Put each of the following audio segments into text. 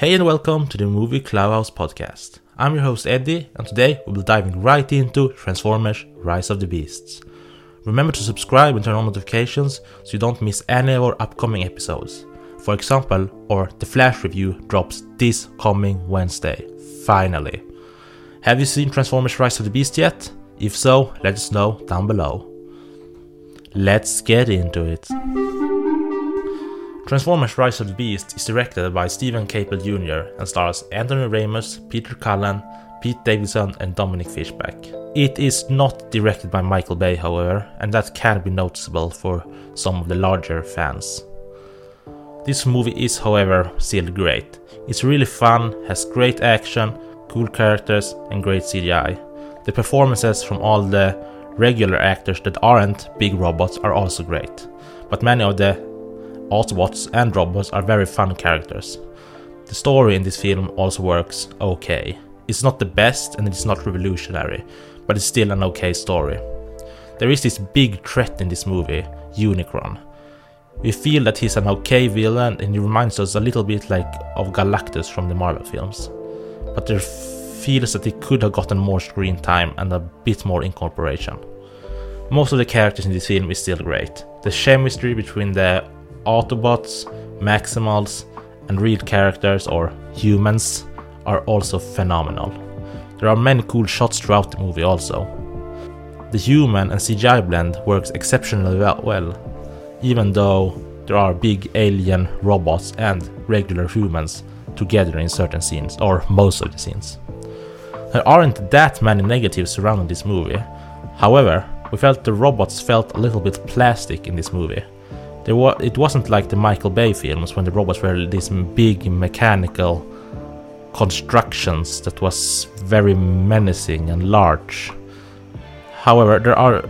Hey and welcome to the Movie Clubhouse podcast. I'm your host Eddie, and today we'll be diving right into Transformers Rise of the Beasts. Remember to subscribe and turn on notifications so you don't miss any of our upcoming episodes. For example, our The Flash review drops this coming Wednesday. Finally. Have you seen Transformers Rise of the Beast yet? If so, let us know down below. Let's get into it. Transformers Rise of the Beast is directed by Steven Caple Jr. and stars Anthony Ramos, Peter Cullen, Pete Davidson, and Dominic Fishback. It is not directed by Michael Bay, however, and that can be noticeable for some of the larger fans. This movie is, however, still great. It's really fun, has great action, cool characters, and great CGI. The performances from all the regular actors that aren't big robots are also great, but many of the Autobots and robots are very fun characters. The story in this film also works okay. It's not the best and it's not revolutionary, but it's still an okay story. There is this big threat in this movie, Unicron. We feel that he's an okay villain and he reminds us a little bit like of Galactus from the Marvel films. But there feels that he could have gotten more screen time and a bit more incorporation. Most of the characters in this film is still great. The chemistry between the Autobots, Maximals, and real characters or humans are also phenomenal. There are many cool shots throughout the movie also. The human and CGI blend works exceptionally well, even though there are big alien robots and regular humans together in certain scenes, or most of the scenes. There aren't that many negatives surrounding this movie. However, we felt the robots felt a little bit plastic in this movie. Wa- it wasn't like the Michael Bay films when the robots were these big mechanical constructions that was very menacing and large. However, there are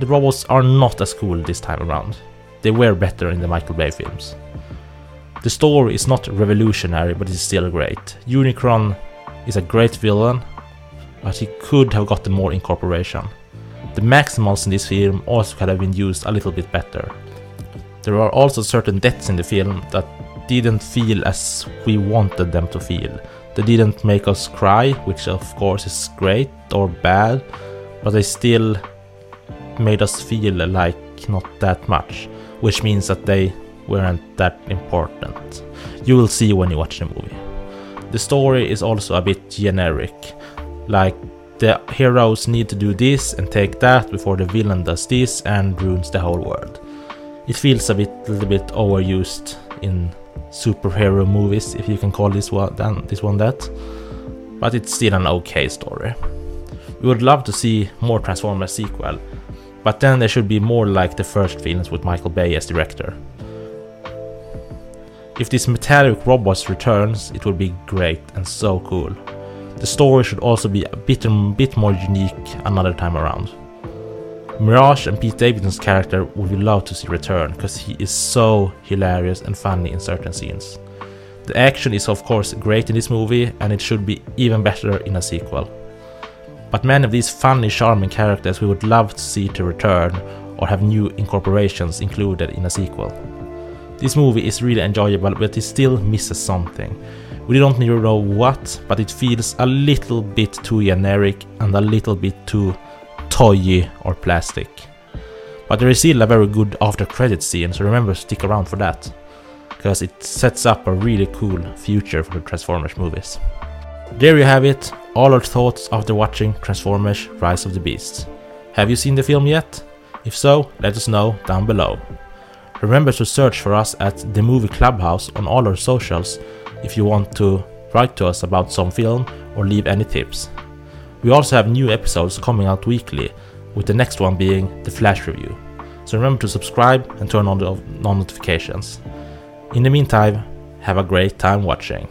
the robots are not as cool this time around. They were better in the Michael Bay films. The story is not revolutionary, but it's still great. Unicron is a great villain, but he could have gotten more incorporation. The Maximals in this film also could have been used a little bit better. There are also certain deaths in the film that didn't feel as we wanted them to feel. They didn't make us cry, which of course is great or bad, but they still made us feel like not that much, which means that they weren't that important. You will see when you watch the movie. The story is also a bit generic, like the heroes need to do this and take that before the villain does this and ruins the whole world it feels a bit little bit overused in superhero movies, if you can call this one this one that. But it's still an okay story. We would love to see more Transformers sequel, but then they should be more like the first films with Michael Bay as director. If this metallic robots returns, it would be great and so cool. The story should also be a bit, a bit more unique another time around. Mirage and Pete Davidson's character would be love to see return because he is so hilarious and funny in certain scenes. The action is of course great in this movie and it should be even better in a sequel. But many of these funny, charming characters we would love to see to return or have new incorporations included in a sequel. This movie is really enjoyable, but it still misses something. We don't know what, but it feels a little bit too generic and a little bit too toy or plastic. But there is still a very good after credit scene, so remember to stick around for that. Because it sets up a really cool future for the Transformers movies. There you have it, all our thoughts after watching Transformers Rise of the Beasts. Have you seen the film yet? If so, let us know down below. Remember to search for us at The Movie Clubhouse on all our socials if you want to write to us about some film or leave any tips. We also have new episodes coming out weekly, with the next one being the Flash review. So remember to subscribe and turn on the notifications. In the meantime, have a great time watching.